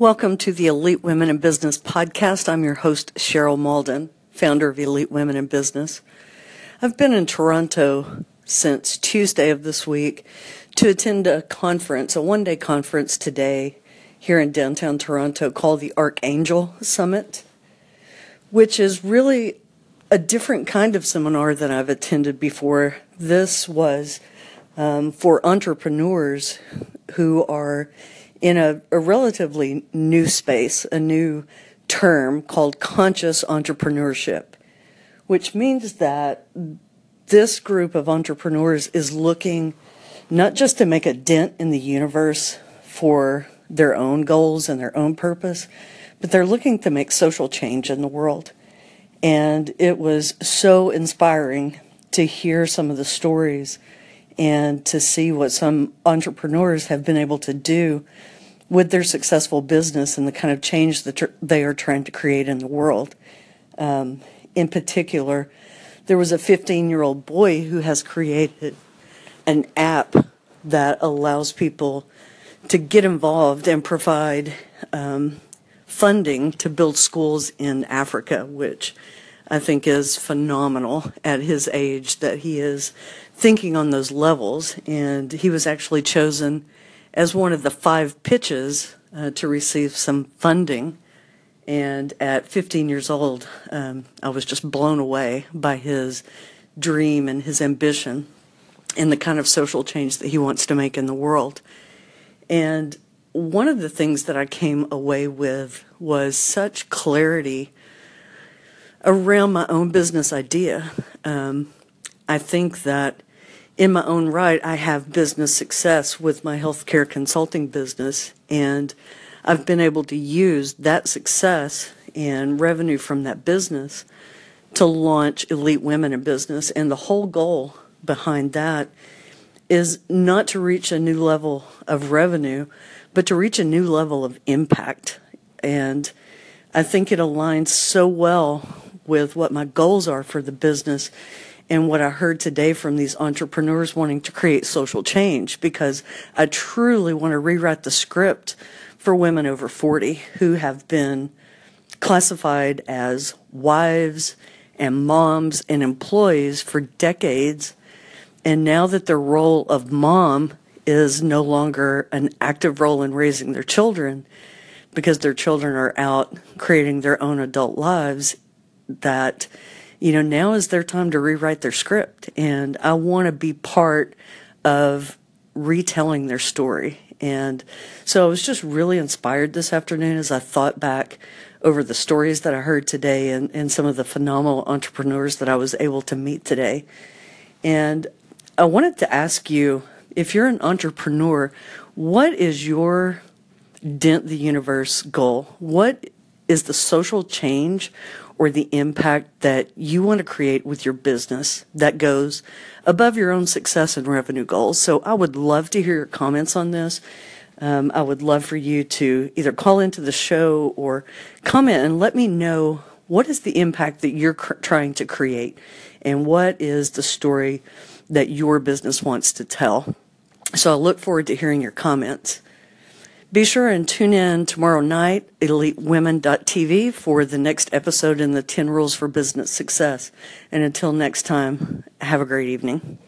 Welcome to the Elite Women in Business podcast. I'm your host, Cheryl Malden, founder of Elite Women in Business. I've been in Toronto since Tuesday of this week to attend a conference, a one day conference today here in downtown Toronto called the Archangel Summit, which is really a different kind of seminar than I've attended before. This was um, for entrepreneurs who are in a, a relatively new space, a new term called conscious entrepreneurship, which means that this group of entrepreneurs is looking not just to make a dent in the universe for their own goals and their own purpose, but they're looking to make social change in the world. And it was so inspiring to hear some of the stories and to see what some entrepreneurs have been able to do with their successful business and the kind of change that tr- they are trying to create in the world. Um, in particular, there was a 15 year old boy who has created an app that allows people to get involved and provide um, funding to build schools in Africa, which I think is phenomenal at his age that he is thinking on those levels. And he was actually chosen as one of the five pitches uh, to receive some funding. And at 15 years old, um, I was just blown away by his dream and his ambition and the kind of social change that he wants to make in the world. And one of the things that I came away with was such clarity around my own business idea. Um, I think that in my own right, I have business success with my healthcare consulting business, and I've been able to use that success and revenue from that business to launch Elite Women in Business. And the whole goal behind that is not to reach a new level of revenue, but to reach a new level of impact. And I think it aligns so well with what my goals are for the business and what I heard today from these entrepreneurs wanting to create social change because I truly want to rewrite the script for women over 40 who have been classified as wives and moms and employees for decades. And now that their role of mom is no longer an active role in raising their children because their children are out creating their own adult lives, that you know, now is their time to rewrite their script. And I want to be part of retelling their story. And so I was just really inspired this afternoon as I thought back over the stories that I heard today and, and some of the phenomenal entrepreneurs that I was able to meet today. And I wanted to ask you if you're an entrepreneur, what is your dent the universe goal? What is the social change or the impact that you want to create with your business that goes above your own success and revenue goals. So I would love to hear your comments on this. Um, I would love for you to either call into the show or comment and let me know what is the impact that you're cr- trying to create and what is the story that your business wants to tell. So I look forward to hearing your comments. Be sure and tune in tomorrow night, elitewomen.tv, for the next episode in the 10 Rules for Business Success. And until next time, have a great evening.